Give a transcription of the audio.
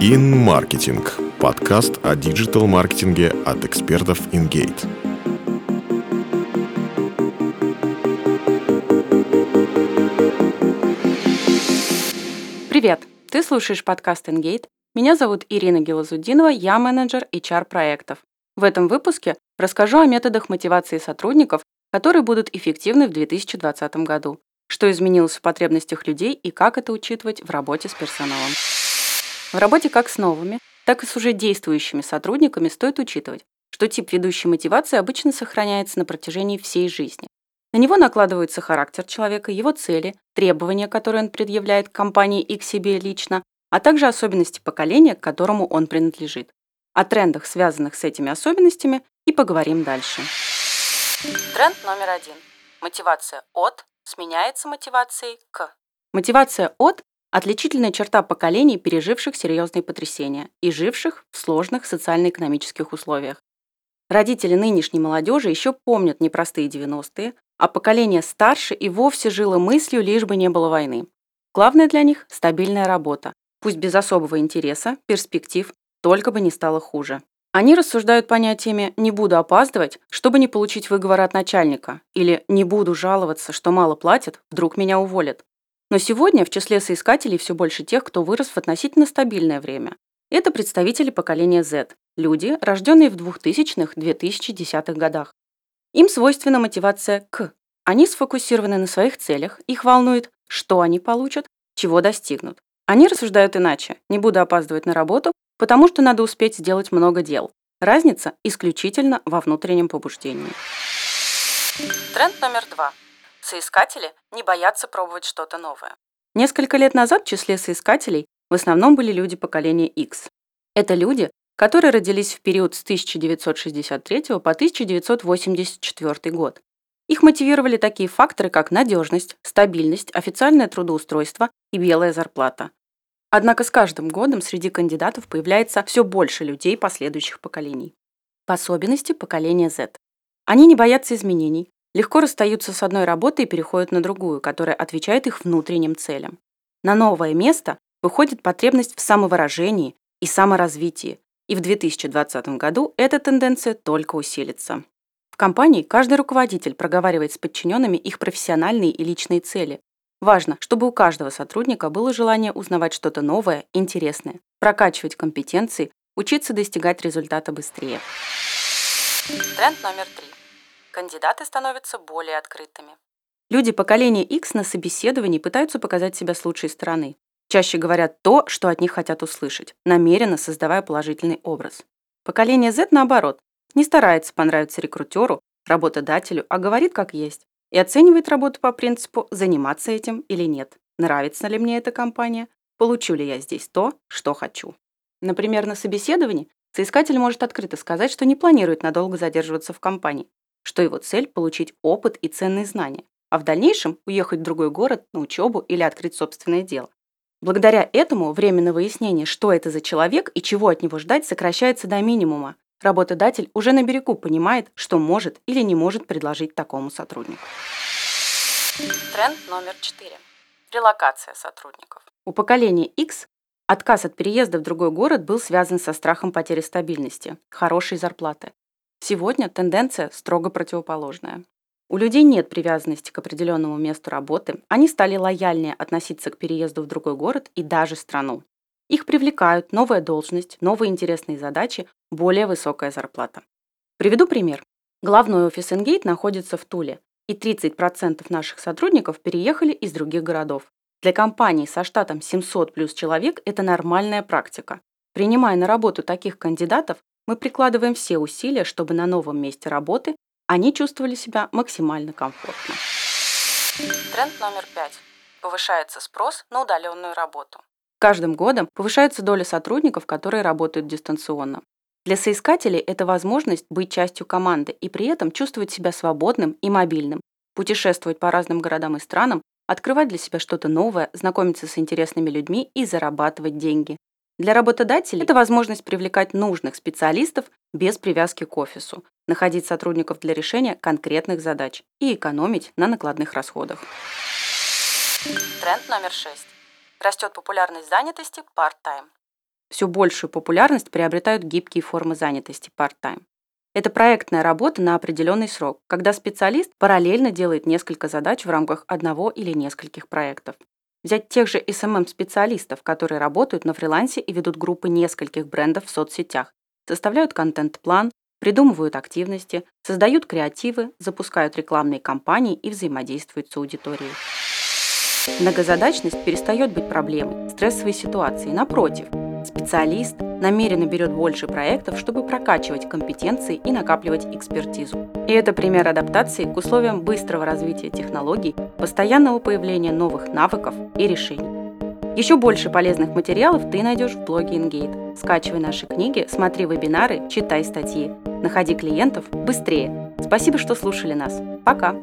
InMarketing – подкаст о диджитал-маркетинге от экспертов InGate. Привет! Ты слушаешь подкаст InGate. Меня зовут Ирина Гелазудинова, я менеджер HR-проектов. В этом выпуске расскажу о методах мотивации сотрудников, которые будут эффективны в 2020 году, что изменилось в потребностях людей и как это учитывать в работе с персоналом. В работе как с новыми, так и с уже действующими сотрудниками стоит учитывать, что тип ведущей мотивации обычно сохраняется на протяжении всей жизни. На него накладывается характер человека, его цели, требования, которые он предъявляет компании и к себе лично, а также особенности поколения, к которому он принадлежит. О трендах, связанных с этими особенностями, и поговорим дальше. Тренд номер один. Мотивация от сменяется мотивацией к. Мотивация от Отличительная черта поколений, переживших серьезные потрясения и живших в сложных социально-экономических условиях. Родители нынешней молодежи еще помнят непростые 90-е, а поколение старше и вовсе жило мыслью, лишь бы не было войны. Главное для них – стабильная работа, пусть без особого интереса, перспектив, только бы не стало хуже. Они рассуждают понятиями «не буду опаздывать», чтобы не получить выговор от начальника, или «не буду жаловаться, что мало платят, вдруг меня уволят». Но сегодня в числе соискателей все больше тех, кто вырос в относительно стабильное время. Это представители поколения Z, люди, рожденные в 2000-2010-х годах. Им свойственна мотивация «к». Они сфокусированы на своих целях, их волнует, что они получат, чего достигнут. Они рассуждают иначе. Не буду опаздывать на работу, потому что надо успеть сделать много дел. Разница исключительно во внутреннем побуждении. Тренд номер два. Соискатели не боятся пробовать что-то новое. Несколько лет назад в числе соискателей в основном были люди поколения X. Это люди, которые родились в период с 1963 по 1984 год. Их мотивировали такие факторы, как надежность, стабильность, официальное трудоустройство и белая зарплата. Однако с каждым годом среди кандидатов появляется все больше людей последующих поколений. Особенности поколения Z. Они не боятся изменений, легко расстаются с одной работой и переходят на другую, которая отвечает их внутренним целям. На новое место выходит потребность в самовыражении и саморазвитии, и в 2020 году эта тенденция только усилится. В компании каждый руководитель проговаривает с подчиненными их профессиональные и личные цели. Важно, чтобы у каждого сотрудника было желание узнавать что-то новое, интересное, прокачивать компетенции, учиться достигать результата быстрее. Тренд номер три кандидаты становятся более открытыми. Люди поколения X на собеседовании пытаются показать себя с лучшей стороны. Чаще говорят то, что от них хотят услышать, намеренно создавая положительный образ. Поколение Z, наоборот, не старается понравиться рекрутеру, работодателю, а говорит как есть и оценивает работу по принципу заниматься этим или нет, нравится ли мне эта компания, получу ли я здесь то, что хочу. Например, на собеседовании соискатель может открыто сказать, что не планирует надолго задерживаться в компании, что его цель – получить опыт и ценные знания, а в дальнейшем уехать в другой город на учебу или открыть собственное дело. Благодаря этому время на выяснение, что это за человек и чего от него ждать, сокращается до минимума. Работодатель уже на берегу понимает, что может или не может предложить такому сотруднику. Тренд номер четыре. Релокация сотрудников. У поколения X отказ от переезда в другой город был связан со страхом потери стабильности, хорошей зарплаты. Сегодня тенденция строго противоположная. У людей нет привязанности к определенному месту работы, они стали лояльнее относиться к переезду в другой город и даже страну. Их привлекают новая должность, новые интересные задачи, более высокая зарплата. Приведу пример. Главной офис Engate находится в Туле, и 30% наших сотрудников переехали из других городов. Для компании со штатом 700 плюс человек это нормальная практика. Принимая на работу таких кандидатов, мы прикладываем все усилия, чтобы на новом месте работы они чувствовали себя максимально комфортно. Тренд номер пять. Повышается спрос на удаленную работу. Каждым годом повышается доля сотрудников, которые работают дистанционно. Для соискателей это возможность быть частью команды и при этом чувствовать себя свободным и мобильным, путешествовать по разным городам и странам, открывать для себя что-то новое, знакомиться с интересными людьми и зарабатывать деньги. Для работодателей это возможность привлекать нужных специалистов без привязки к офису, находить сотрудников для решения конкретных задач и экономить на накладных расходах. Тренд номер шесть. Растет популярность занятости part-time. все большую популярность приобретают гибкие формы занятости part-time. Это проектная работа на определенный срок, когда специалист параллельно делает несколько задач в рамках одного или нескольких проектов. Взять тех же SMM-специалистов, которые работают на фрилансе и ведут группы нескольких брендов в соцсетях, составляют контент-план, придумывают активности, создают креативы, запускают рекламные кампании и взаимодействуют с аудиторией. Многозадачность перестает быть проблемой, стрессовой ситуацией. Напротив, специалист намеренно берет больше проектов, чтобы прокачивать компетенции и накапливать экспертизу. И это пример адаптации к условиям быстрого развития технологий, постоянного появления новых навыков и решений. Еще больше полезных материалов ты найдешь в блоге InGate. Скачивай наши книги, смотри вебинары, читай статьи. Находи клиентов быстрее. Спасибо, что слушали нас. Пока!